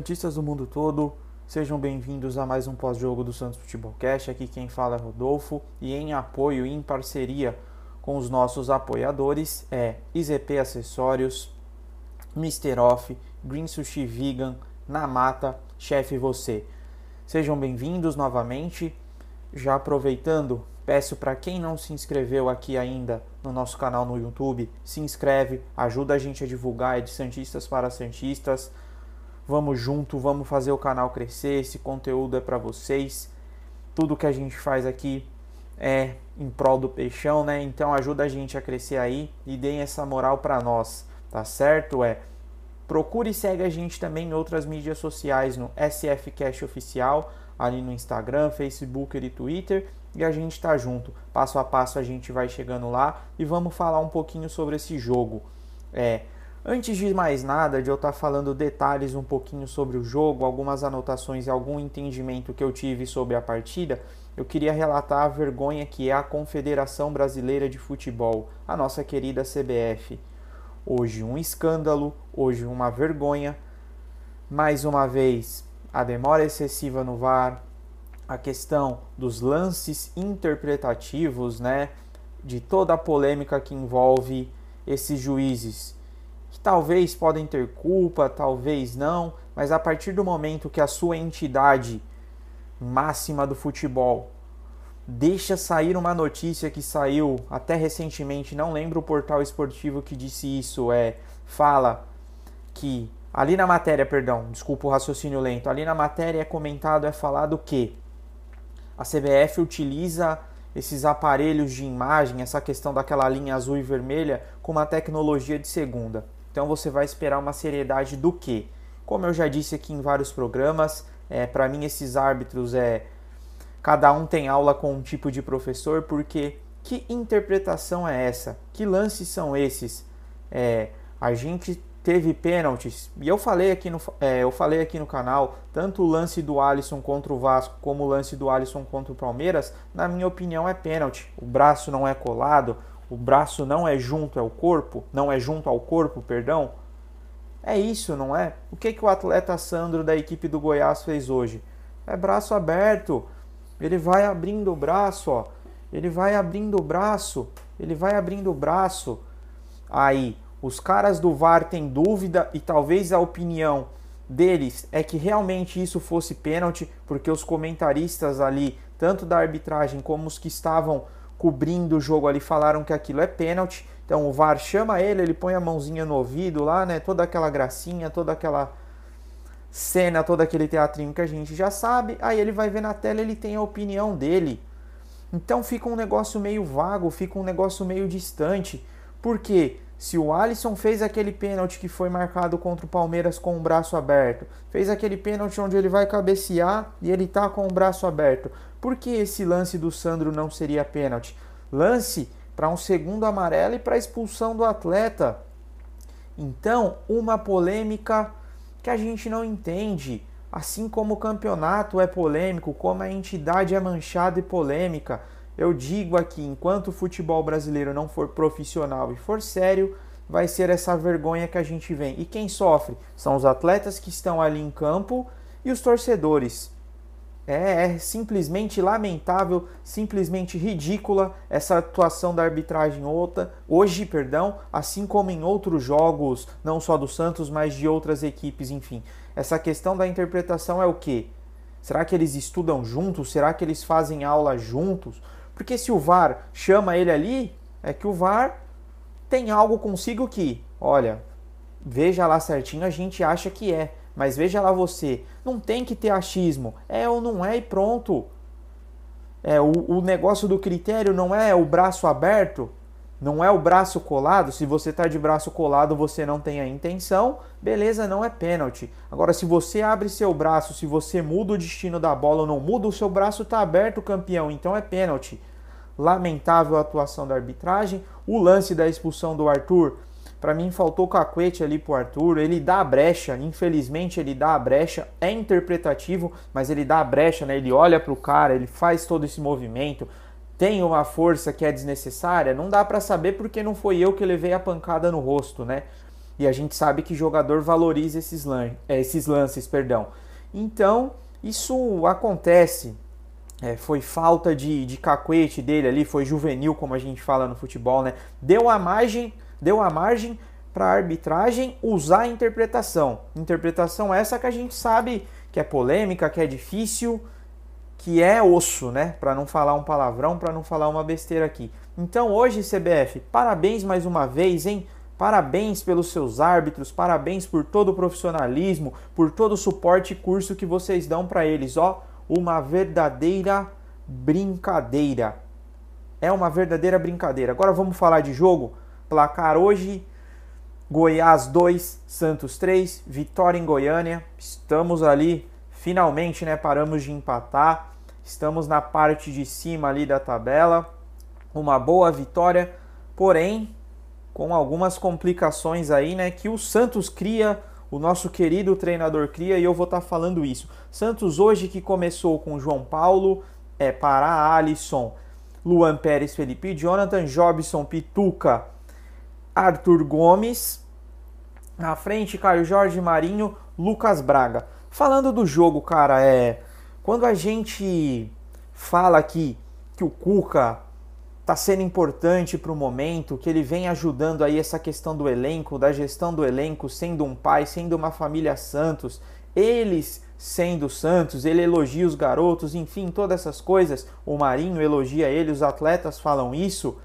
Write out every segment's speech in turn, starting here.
Santistas do mundo todo, sejam bem-vindos a mais um pós-jogo do Santos Futebol Cast. Aqui quem fala é Rodolfo e em apoio e em parceria com os nossos apoiadores é IZP Acessórios, Mr. Off, Green Sushi Vegan, Namata, Chefe Você. Sejam bem-vindos novamente. Já aproveitando, peço para quem não se inscreveu aqui ainda no nosso canal no YouTube, se inscreve, ajuda a gente a divulgar, é de Santistas para Santistas Vamos junto, vamos fazer o canal crescer. Esse conteúdo é para vocês. Tudo que a gente faz aqui é em prol do peixão, né? Então ajuda a gente a crescer aí e deem essa moral para nós, tá certo? É procure e segue a gente também em outras mídias sociais no SF Cash Oficial, ali no Instagram, Facebook e Twitter, e a gente tá junto. Passo a passo a gente vai chegando lá e vamos falar um pouquinho sobre esse jogo. É, Antes de mais nada, de eu estar falando detalhes um pouquinho sobre o jogo, algumas anotações e algum entendimento que eu tive sobre a partida, eu queria relatar a vergonha que é a Confederação Brasileira de Futebol, a nossa querida CBF. Hoje um escândalo, hoje uma vergonha. Mais uma vez, a demora excessiva no VAR, a questão dos lances interpretativos, né, de toda a polêmica que envolve esses juízes que talvez podem ter culpa, talvez não, mas a partir do momento que a sua entidade máxima do futebol deixa sair uma notícia que saiu até recentemente, não lembro o portal esportivo que disse isso, é fala que ali na matéria, perdão, desculpa o raciocínio lento, ali na matéria é comentado, é falado que a CBF utiliza esses aparelhos de imagem, essa questão daquela linha azul e vermelha, com uma tecnologia de segunda. Então você vai esperar uma seriedade do que? Como eu já disse aqui em vários programas, é, para mim esses árbitros é cada um tem aula com um tipo de professor, porque que interpretação é essa? Que lances são esses? É, a gente teve pênaltis e eu falei aqui no é, eu falei aqui no canal tanto o lance do Alisson contra o Vasco como o lance do Alisson contra o Palmeiras na minha opinião é pênalti o braço não é colado o braço não é junto ao corpo, não é junto ao corpo, perdão. É isso, não é? O que que o atleta Sandro da equipe do Goiás fez hoje? É braço aberto. Ele vai abrindo o braço, ó. Ele vai abrindo o braço, ele vai abrindo o braço. Aí, os caras do VAR têm dúvida e talvez a opinião deles é que realmente isso fosse pênalti, porque os comentaristas ali, tanto da arbitragem como os que estavam cobrindo o jogo ali falaram que aquilo é pênalti. Então o VAR chama ele, ele põe a mãozinha no ouvido lá, né? Toda aquela gracinha, toda aquela cena, todo aquele teatrinho que a gente já sabe. Aí ele vai ver na tela, ele tem a opinião dele. Então fica um negócio meio vago, fica um negócio meio distante. Porque se o Alisson fez aquele pênalti que foi marcado contra o Palmeiras com o braço aberto, fez aquele pênalti onde ele vai cabecear e ele tá com o braço aberto, por que esse lance do Sandro não seria pênalti? Lance para um segundo amarelo e para expulsão do atleta. Então, uma polêmica que a gente não entende. Assim como o campeonato é polêmico, como a entidade é manchada e polêmica, eu digo aqui: enquanto o futebol brasileiro não for profissional e for sério, vai ser essa vergonha que a gente vem. E quem sofre? São os atletas que estão ali em campo e os torcedores. É, é, simplesmente lamentável, simplesmente ridícula essa atuação da arbitragem outra, hoje, perdão, assim como em outros jogos, não só do Santos, mas de outras equipes, enfim. Essa questão da interpretação é o que? Será que eles estudam juntos? Será que eles fazem aula juntos? Porque se o VAR chama ele ali, é que o VAR tem algo consigo que, olha, veja lá certinho, a gente acha que é. Mas veja lá você, não tem que ter achismo. É ou não é e pronto. É, o, o negócio do critério não é o braço aberto, não é o braço colado. Se você está de braço colado, você não tem a intenção, beleza, não é pênalti. Agora, se você abre seu braço, se você muda o destino da bola ou não muda, o seu braço está aberto, campeão, então é pênalti. Lamentável a atuação da arbitragem. O lance da expulsão do Arthur para mim faltou cacuete ali pro Arthur. Ele dá a brecha, infelizmente ele dá a brecha. É interpretativo, mas ele dá a brecha, né? Ele olha pro cara, ele faz todo esse movimento. Tem uma força que é desnecessária? Não dá para saber porque não foi eu que levei a pancada no rosto, né? E a gente sabe que jogador valoriza esses, lan esses lances, perdão. Então, isso acontece. É, foi falta de, de cacuete dele ali, foi juvenil, como a gente fala no futebol, né? Deu a margem, deu a margem para a arbitragem usar a interpretação. Interpretação essa que a gente sabe que é polêmica, que é difícil, que é osso, né? Para não falar um palavrão, para não falar uma besteira aqui. Então hoje, CBF, parabéns mais uma vez, hein? Parabéns pelos seus árbitros, parabéns por todo o profissionalismo, por todo o suporte e curso que vocês dão para eles. Ó, uma verdadeira brincadeira. É uma verdadeira brincadeira. Agora vamos falar de jogo. Placar hoje: Goiás 2, Santos 3, vitória em Goiânia. Estamos ali, finalmente, né? Paramos de empatar. Estamos na parte de cima ali da tabela. Uma boa vitória, porém com algumas complicações aí, né, que o Santos cria, o nosso querido treinador cria, e eu vou estar tá falando isso. Santos hoje que começou com João Paulo, é, Pará, Alisson, Luan Pérez, Felipe Jonathan, Jobson, Pituca, Arthur Gomes, na frente Caio Jorge Marinho, Lucas Braga. Falando do jogo, cara, é quando a gente fala aqui que o Cuca está sendo importante para o momento, que ele vem ajudando aí essa questão do elenco, da gestão do elenco, sendo um pai, sendo uma família Santos, eles sendo Santos, ele elogia os garotos, enfim, todas essas coisas, o Marinho elogia ele, os atletas falam isso,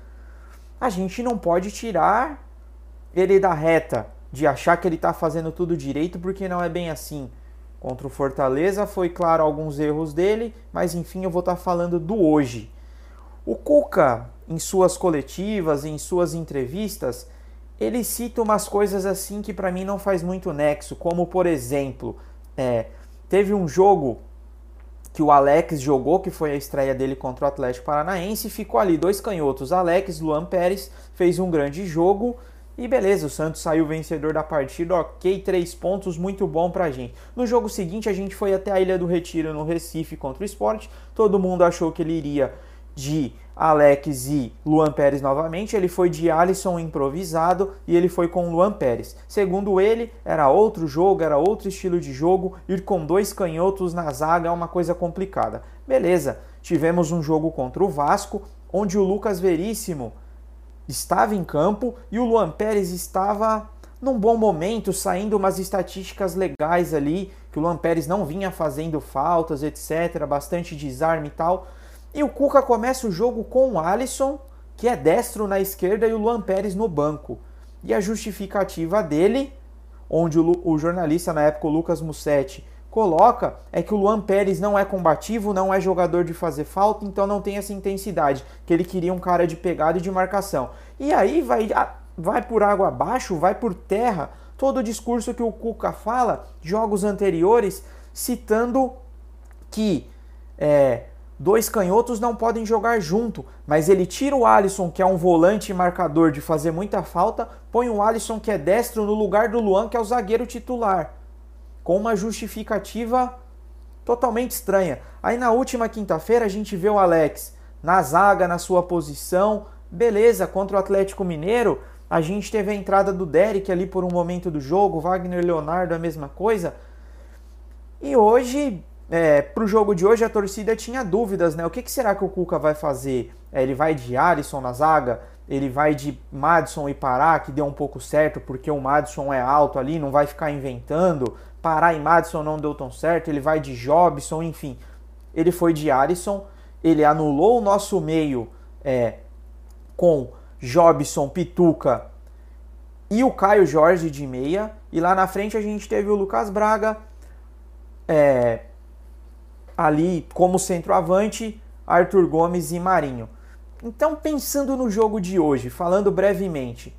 a gente não pode tirar ele da reta, de achar que ele está fazendo tudo direito, porque não é bem assim. Contra o Fortaleza foi claro alguns erros dele, mas enfim, eu vou estar tá falando do hoje. O Cuca, em suas coletivas, em suas entrevistas, ele cita umas coisas assim que para mim não faz muito nexo, como por exemplo, é, teve um jogo que o Alex jogou, que foi a estreia dele contra o Atlético Paranaense, e ficou ali dois canhotos, Alex, Luan Pérez, fez um grande jogo e beleza, o Santos saiu vencedor da partida, ok, três pontos, muito bom pra gente. No jogo seguinte a gente foi até a Ilha do Retiro no Recife contra o Sport, todo mundo achou que ele iria de Alex e Luan Pérez novamente, ele foi de Alisson improvisado e ele foi com Luan Pérez. Segundo ele, era outro jogo, era outro estilo de jogo, ir com dois canhotos na zaga é uma coisa complicada. Beleza, tivemos um jogo contra o Vasco, onde o Lucas Veríssimo estava em campo e o Luan Pérez estava num bom momento, saindo umas estatísticas legais ali, que o Luan Pérez não vinha fazendo faltas, etc, bastante desarme e tal. E o Cuca começa o jogo com o Alisson, que é destro na esquerda, e o Luan Pérez no banco. E a justificativa dele, onde o, o jornalista na época, o Lucas Mussetti, coloca, é que o Luan Pérez não é combativo, não é jogador de fazer falta, então não tem essa intensidade, que ele queria um cara de pegada e de marcação. E aí vai, vai por água abaixo, vai por terra, todo o discurso que o Cuca fala, jogos anteriores, citando que é, dois canhotos não podem jogar junto, mas ele tira o Alisson, que é um volante marcador de fazer muita falta, põe o Alisson, que é destro, no lugar do Luan, que é o zagueiro titular, com uma justificativa totalmente estranha. Aí na última quinta-feira a gente vê o Alex na zaga, na sua posição, beleza, contra o Atlético Mineiro. A gente teve a entrada do Derek ali por um momento do jogo, Wagner Leonardo a mesma coisa. E hoje é, para o jogo de hoje a torcida tinha dúvidas, né? O que, que será que o Cuca vai fazer? É, ele vai de Alisson na zaga? Ele vai de Madison e Pará, que deu um pouco certo, porque o Madison é alto ali, não vai ficar inventando. Pará e Madison não deu tão certo. Ele vai de Jobson, enfim. Ele foi de Alisson. Ele anulou o nosso meio é, com Jobson, Pituca e o Caio Jorge de meia. E lá na frente a gente teve o Lucas Braga, é, ali como centroavante, Arthur Gomes e Marinho. Então, pensando no jogo de hoje, falando brevemente,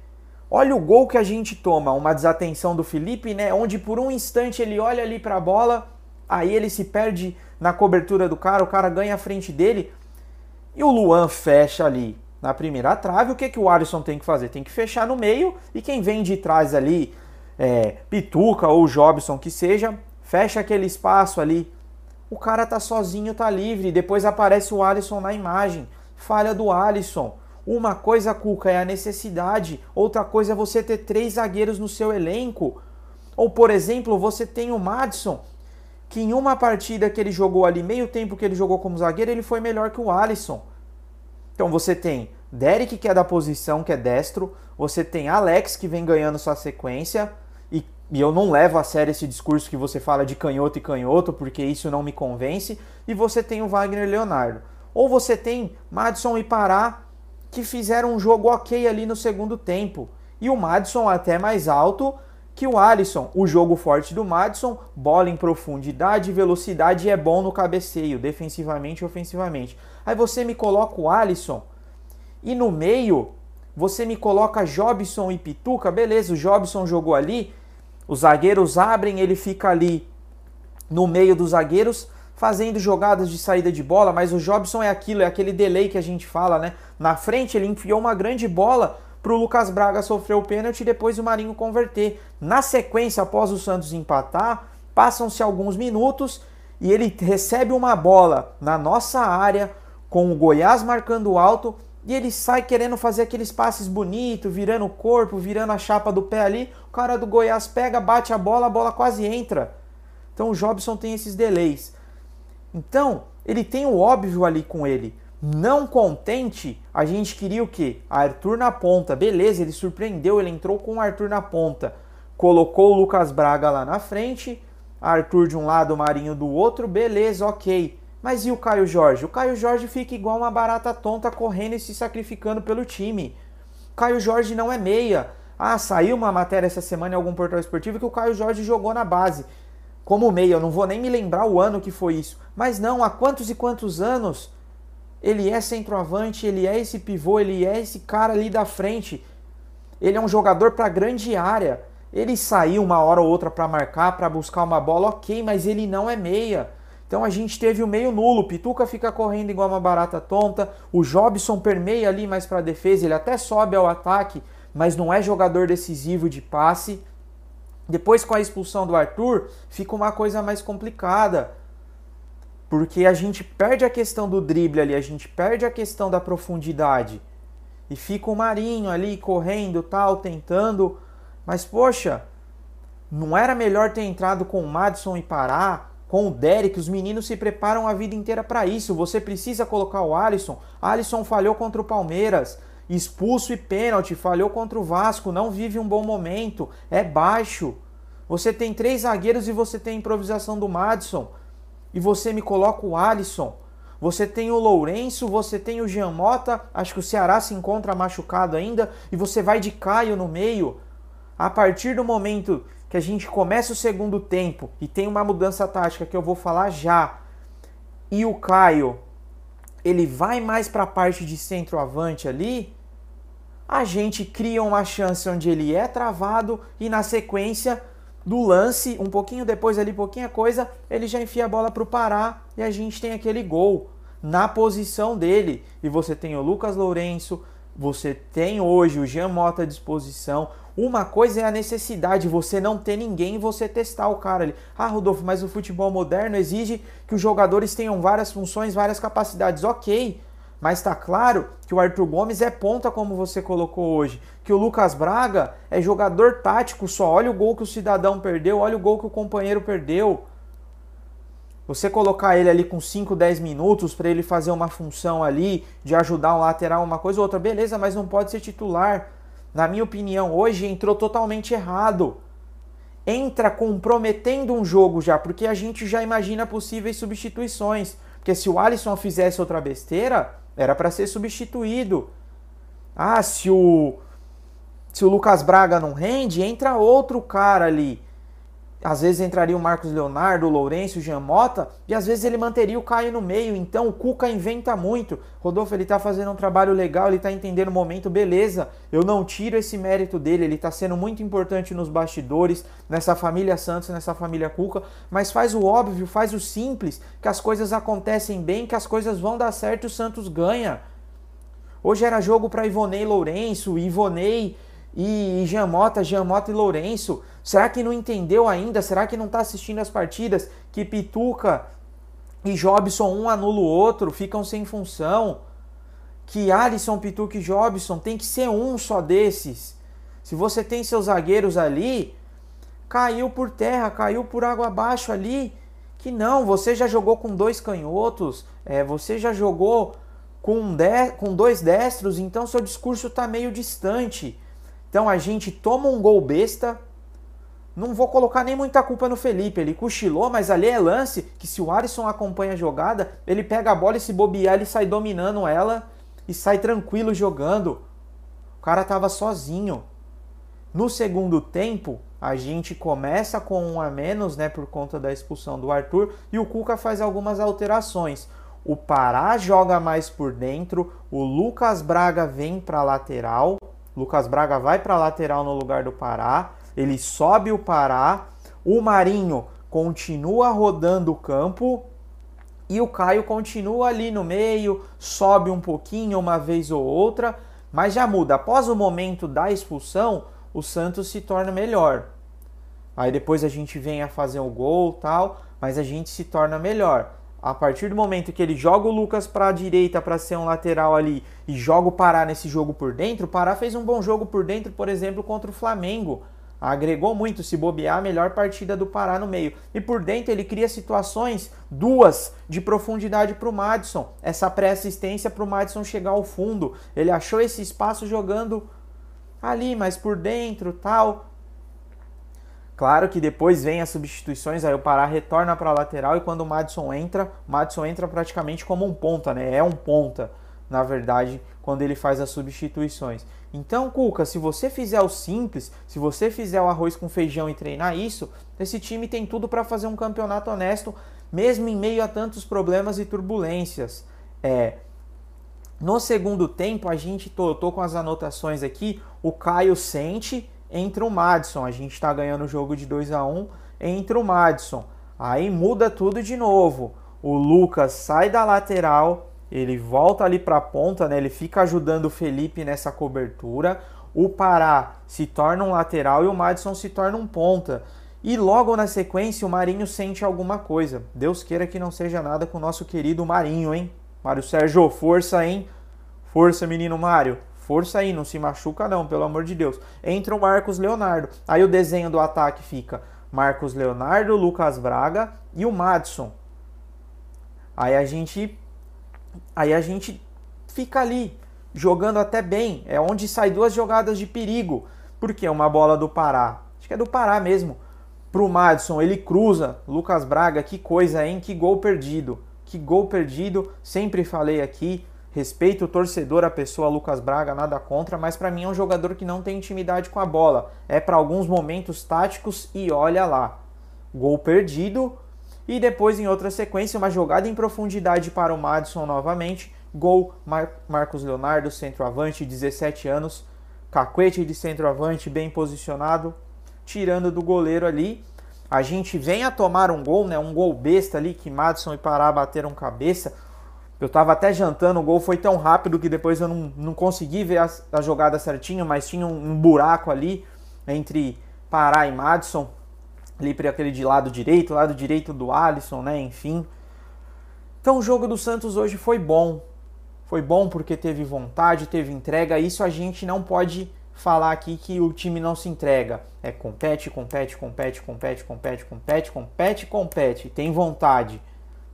olha o gol que a gente toma, uma desatenção do Felipe, né? Onde por um instante ele olha ali para a bola, aí ele se perde na cobertura do cara, o cara ganha a frente dele e o Luan fecha ali na primeira trave. O que, que o Alisson tem que fazer? Tem que fechar no meio e quem vem de trás ali, é, Pituca ou Jobson que seja, fecha aquele espaço ali o cara tá sozinho, tá livre. Depois aparece o Alisson na imagem. Falha do Alisson. Uma coisa, Cuca, é a necessidade, outra coisa é você ter três zagueiros no seu elenco. Ou, por exemplo, você tem o Madison, que em uma partida que ele jogou ali, meio tempo que ele jogou como zagueiro, ele foi melhor que o Alisson. Então você tem Derek, que é da posição, que é destro, você tem Alex, que vem ganhando sua sequência, e, e eu não levo a sério esse discurso que você fala de canhoto e canhoto, porque isso não me convence, e você tem o Wagner Leonardo. Ou você tem Madison e Pará, que fizeram um jogo ok ali no segundo tempo. E o Madison até mais alto, que o Alisson, o jogo forte do Madison, bola em profundidade, velocidade e é bom no cabeceio, defensivamente e ofensivamente. Aí você me coloca o Alisson e no meio você me coloca Jobson e Pituca, beleza, o Jobson jogou ali, os zagueiros abrem, ele fica ali no meio dos zagueiros fazendo jogadas de saída de bola, mas o Jobson é aquilo, é aquele delay que a gente fala, né? Na frente ele enfiou uma grande bola, para o Lucas Braga sofrer o pênalti e depois o Marinho converter. Na sequência, após o Santos empatar, passam-se alguns minutos e ele recebe uma bola na nossa área, com o Goiás marcando alto, e ele sai querendo fazer aqueles passes bonitos, virando o corpo, virando a chapa do pé ali. O cara do Goiás pega, bate a bola, a bola quase entra. Então o Jobson tem esses delays. Então, ele tem o óbvio ali com ele. Não contente, a gente queria o quê? Arthur na ponta. Beleza, ele surpreendeu, ele entrou com o Arthur na ponta. Colocou o Lucas Braga lá na frente, Arthur de um lado, Marinho do outro, beleza, ok. Mas e o Caio Jorge? O Caio Jorge fica igual uma barata tonta correndo e se sacrificando pelo time. Caio Jorge não é meia. Ah, saiu uma matéria essa semana em algum portal esportivo que o Caio Jorge jogou na base. Como meia, eu não vou nem me lembrar o ano que foi isso. Mas não, há quantos e quantos anos ele é centroavante, ele é esse pivô, ele é esse cara ali da frente. Ele é um jogador para grande área. Ele saiu uma hora ou outra para marcar, para buscar uma bola, ok, mas ele não é meia. Então a gente teve o meio nulo. O Pituca fica correndo igual uma barata tonta. O Jobson permeia ali mais para a defesa. Ele até sobe ao ataque, mas não é jogador decisivo de passe. Depois, com a expulsão do Arthur, fica uma coisa mais complicada porque a gente perde a questão do drible ali, a gente perde a questão da profundidade. E fica o Marinho ali correndo, tal, tentando. Mas poxa, não era melhor ter entrado com o Madison e parar? Com o Derek, os meninos se preparam a vida inteira para isso. Você precisa colocar o Alisson. Alisson falhou contra o Palmeiras, expulso e pênalti, falhou contra o Vasco, não vive um bom momento, é baixo. Você tem três zagueiros e você tem a improvisação do Madison e você me coloca o Alisson. Você tem o Lourenço, você tem o Jean Mota, acho que o Ceará se encontra machucado ainda, e você vai de Caio no meio. A partir do momento que a gente começa o segundo tempo e tem uma mudança tática que eu vou falar já, e o Caio ele vai mais para a parte de centroavante ali, a gente cria uma chance onde ele é travado e na sequência do lance, um pouquinho depois ali, pouquinha coisa, ele já enfia a bola para o Pará e a gente tem aquele gol na posição dele. E você tem o Lucas Lourenço, você tem hoje o Jean Mota à disposição. Uma coisa é a necessidade, você não ter ninguém e você testar o cara ali. Ah, Rodolfo, mas o futebol moderno exige que os jogadores tenham várias funções, várias capacidades. Ok, mas está claro que o Arthur Gomes é ponta, como você colocou hoje. Que o Lucas Braga é jogador tático só. Olha o gol que o cidadão perdeu, olha o gol que o companheiro perdeu. Você colocar ele ali com 5, 10 minutos para ele fazer uma função ali de ajudar um lateral, uma coisa ou outra, beleza, mas não pode ser titular. Na minha opinião, hoje entrou totalmente errado. Entra comprometendo um jogo já, porque a gente já imagina possíveis substituições. Porque se o Alisson fizesse outra besteira, era para ser substituído. Ah, se o se o Lucas Braga não rende, entra outro cara ali. Às vezes entraria o Marcos Leonardo, o Lourenço, o Jean Mota, e às vezes ele manteria o Caio no meio. Então o Cuca inventa muito. Rodolfo, ele tá fazendo um trabalho legal, ele tá entendendo o momento, beleza. Eu não tiro esse mérito dele, ele tá sendo muito importante nos bastidores, nessa família Santos, nessa família Cuca, mas faz o óbvio, faz o simples, que as coisas acontecem bem, que as coisas vão dar certo e o Santos ganha. Hoje era jogo para Ivonei Lourenço, Ivonei e Jean Mota, Jean Mota e Lourenço. Será que não entendeu ainda? Será que não está assistindo as partidas que Pituca e Jobson um anula o outro, ficam sem função? que Alisson, Pituque e Jobson tem que ser um só desses. Se você tem seus zagueiros ali, caiu por terra, caiu por água abaixo ali. Que não, você já jogou com dois canhotos, é, você já jogou com, de, com dois destros, então seu discurso está meio distante. Então a gente toma um gol besta. Não vou colocar nem muita culpa no Felipe, ele cochilou, mas ali é lance que se o Alisson acompanha a jogada, ele pega a bola e se bobear, ele sai dominando ela e sai tranquilo jogando. O cara tava sozinho. No segundo tempo, a gente começa com um a menos, né, por conta da expulsão do Arthur, e o Cuca faz algumas alterações. O Pará joga mais por dentro, o Lucas Braga vem para lateral, Lucas Braga vai para lateral no lugar do Pará, ele sobe o Pará, o Marinho continua rodando o campo e o Caio continua ali no meio, sobe um pouquinho uma vez ou outra, mas já muda. Após o momento da expulsão, o Santos se torna melhor. Aí depois a gente vem a fazer o gol tal, mas a gente se torna melhor. A partir do momento que ele joga o Lucas para a direita para ser um lateral ali e joga o Pará nesse jogo por dentro, o Pará fez um bom jogo por dentro, por exemplo, contra o Flamengo. Agregou muito, se bobear, a melhor partida do Pará no meio. E por dentro ele cria situações, duas, de profundidade para o Madison. Essa pré-assistência para o Madison chegar ao fundo. Ele achou esse espaço jogando ali, mas por dentro tal. Claro que depois vem as substituições, aí o Pará retorna para a lateral e quando o Madison entra, o Madison entra praticamente como um ponta, né? É um ponta, na verdade, quando ele faz as substituições. Então, Cuca, se você fizer o simples, se você fizer o arroz com feijão e treinar isso, esse time tem tudo para fazer um campeonato honesto, mesmo em meio a tantos problemas e turbulências. É, no segundo tempo, a gente, tô, tô com as anotações aqui, o Caio sente, entra o Madison. A gente está ganhando o jogo de 2 a 1 entra o Madison. Aí muda tudo de novo. O Lucas sai da lateral, ele volta ali para a ponta, né? Ele fica ajudando o Felipe nessa cobertura. O Pará se torna um lateral e o Madison se torna um ponta. E logo na sequência o Marinho sente alguma coisa. Deus queira que não seja nada com o nosso querido Marinho, hein? Mário Sérgio, força, hein? Força, menino Mário. Força aí, não se machuca não, pelo amor de Deus. Entra o Marcos Leonardo. Aí o desenho do ataque fica Marcos Leonardo, Lucas Braga e o Madison. Aí a gente aí a gente fica ali jogando até bem. É onde sai duas jogadas de perigo. Porque uma bola do Pará, acho que é do Pará mesmo, pro Madison, ele cruza, Lucas Braga, que coisa, hein? Que gol perdido que gol perdido, sempre falei aqui, respeito o torcedor, a pessoa Lucas Braga, nada contra, mas para mim é um jogador que não tem intimidade com a bola. É para alguns momentos táticos e olha lá. Gol perdido e depois em outra sequência uma jogada em profundidade para o Madison novamente. Gol Mar Marcos Leonardo, centroavante, 17 anos, cacuete de centroavante bem posicionado, tirando do goleiro ali a gente vem a tomar um gol, né? Um gol besta ali que Madison e Pará bateram cabeça. Eu tava até jantando, o gol foi tão rápido que depois eu não, não consegui ver a, a jogada certinho, mas tinha um, um, buraco ali entre Pará e Madison, ali para aquele de lado direito, lado direito do Alisson, né? Enfim. Então o jogo do Santos hoje foi bom. Foi bom porque teve vontade, teve entrega. Isso a gente não pode falar aqui que o time não se entrega. É compete, compete, compete, compete, compete, compete, compete, compete. Tem vontade.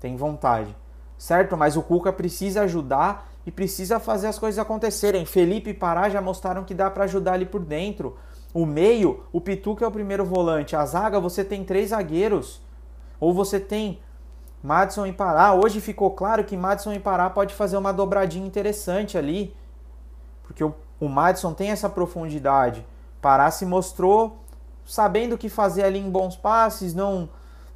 Tem vontade. Certo? Mas o Cuca precisa ajudar e precisa fazer as coisas acontecerem. Felipe e Pará já mostraram que dá para ajudar ali por dentro. O meio, o Pituca é o primeiro volante. A zaga, você tem três zagueiros. Ou você tem Madison e Pará. Hoje ficou claro que Madison e Pará pode fazer uma dobradinha interessante ali. Porque o o Madison tem essa profundidade. Pará se mostrou sabendo o que fazer ali em bons passes, não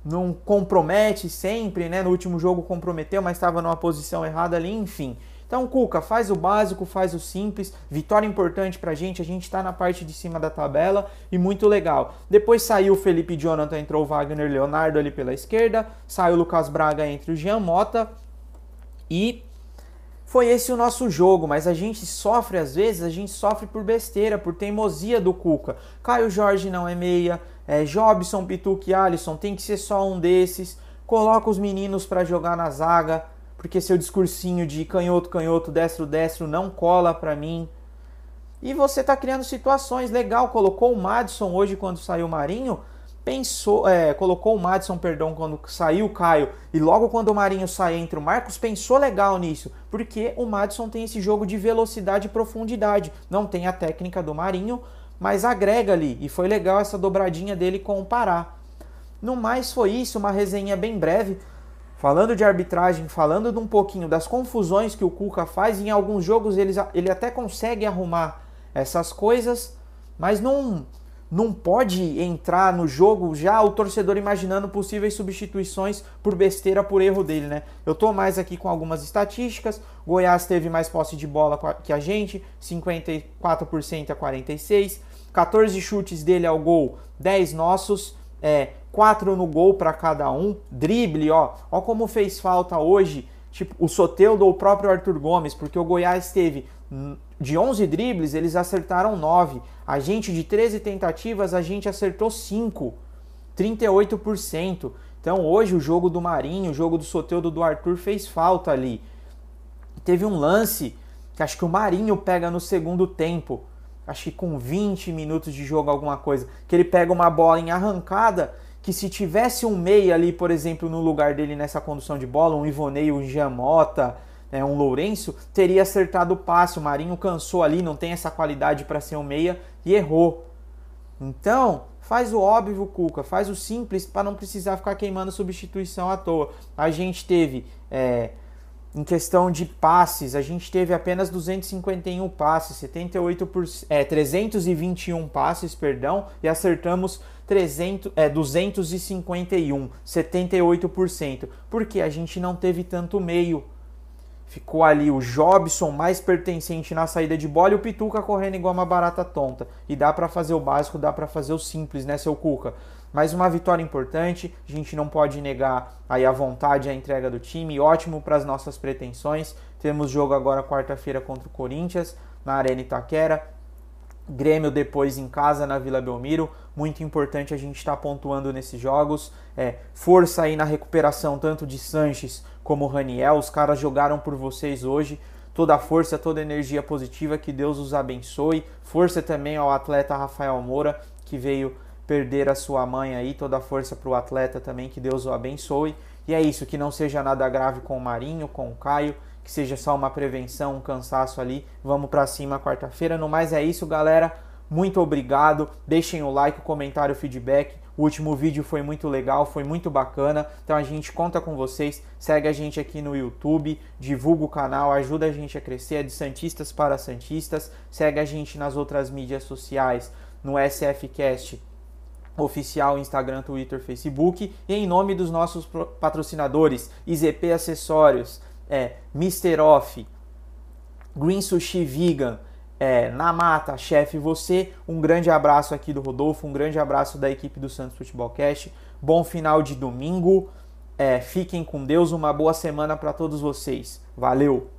não compromete sempre, né? No último jogo comprometeu, mas estava numa posição errada ali, enfim. Então, Cuca, faz o básico, faz o simples. Vitória importante pra gente, a gente está na parte de cima da tabela e muito legal. Depois saiu o Felipe Jonathan, entrou o Wagner Leonardo ali pela esquerda, saiu o Lucas Braga entre o Jean Mota e foi esse o nosso jogo, mas a gente sofre às vezes, a gente sofre por besteira, por teimosia do Cuca. Caio Jorge não é meia, é, Jobson, Pituque e Alisson tem que ser só um desses. Coloca os meninos para jogar na zaga, porque seu discursinho de canhoto, canhoto, destro, destro não cola para mim. E você tá criando situações. Legal, colocou o Madison hoje quando saiu o Marinho, pensou, é, colocou o Madison, perdão, quando saiu o Caio, e logo quando o Marinho sai entre o Marcos, pensou legal nisso, porque o Madison tem esse jogo de velocidade e profundidade, não tem a técnica do Marinho, mas agrega ali, e foi legal essa dobradinha dele com o Pará. No mais foi isso, uma resenha bem breve, falando de arbitragem, falando de um pouquinho das confusões que o Cuca faz, em alguns jogos ele, ele até consegue arrumar essas coisas, mas não não pode entrar no jogo já o torcedor imaginando possíveis substituições por besteira, por erro dele, né? Eu tô mais aqui com algumas estatísticas. Goiás teve mais posse de bola que a gente, 54% a 46. 14 chutes dele ao gol, 10 nossos, é 4 no gol para cada um. Drible, ó, ó como fez falta hoje, tipo o Soteudo ou o próprio Arthur Gomes, porque o Goiás teve de 11 dribles, eles acertaram 9. A gente, de 13 tentativas, a gente acertou 5. 38%. Então, hoje, o jogo do Marinho, o jogo do Soteudo do Arthur fez falta ali. Teve um lance que acho que o Marinho pega no segundo tempo. Acho que com 20 minutos de jogo, alguma coisa. Que ele pega uma bola em arrancada. Que se tivesse um meia ali, por exemplo, no lugar dele nessa condução de bola, um Ivonei, um Giamota, é, um Lourenço, teria acertado o passe. O Marinho cansou ali, não tem essa qualidade para ser um meia e errou. Então, faz o óbvio, Cuca, faz o simples para não precisar ficar queimando substituição à toa. A gente teve, é, em questão de passes, a gente teve apenas 251 passes, 78 por, é, 321 passes, perdão, e acertamos 300, é, 251, 78%, porque a gente não teve tanto meio Ficou ali o Jobson mais pertencente na saída de bola e o Pituca correndo igual uma barata tonta. E dá para fazer o básico, dá para fazer o simples, né, seu Cuca? Mais uma vitória importante, a gente não pode negar aí a vontade, a entrega do time, ótimo para as nossas pretensões. Temos jogo agora quarta-feira contra o Corinthians na Arena Itaquera. Grêmio depois em casa na Vila Belmiro. Muito importante a gente estar tá pontuando nesses jogos. É, força aí na recuperação tanto de Sanches como Raniel. Os caras jogaram por vocês hoje. Toda a força, toda a energia positiva, que Deus os abençoe. Força também ao atleta Rafael Moura, que veio perder a sua mãe aí. Toda a força para o atleta também, que Deus o abençoe. E é isso, que não seja nada grave com o Marinho, com o Caio que seja só uma prevenção, um cansaço ali. Vamos para cima quarta-feira. No mais é isso, galera. Muito obrigado. Deixem o like, o comentário, o feedback. O último vídeo foi muito legal, foi muito bacana. Então a gente conta com vocês. Segue a gente aqui no YouTube, divulga o canal, ajuda a gente a crescer. É de Santistas para Santistas. Segue a gente nas outras mídias sociais, no SFcast oficial Instagram, Twitter, Facebook. E em nome dos nossos patrocinadores, IZP Acessórios, é Mr. Off, Green Sushi Vegan, é, na mata, chefe, você. Um grande abraço aqui do Rodolfo, um grande abraço da equipe do Santos Futebol Cast. Bom final de domingo. É, fiquem com Deus, uma boa semana para todos vocês. Valeu!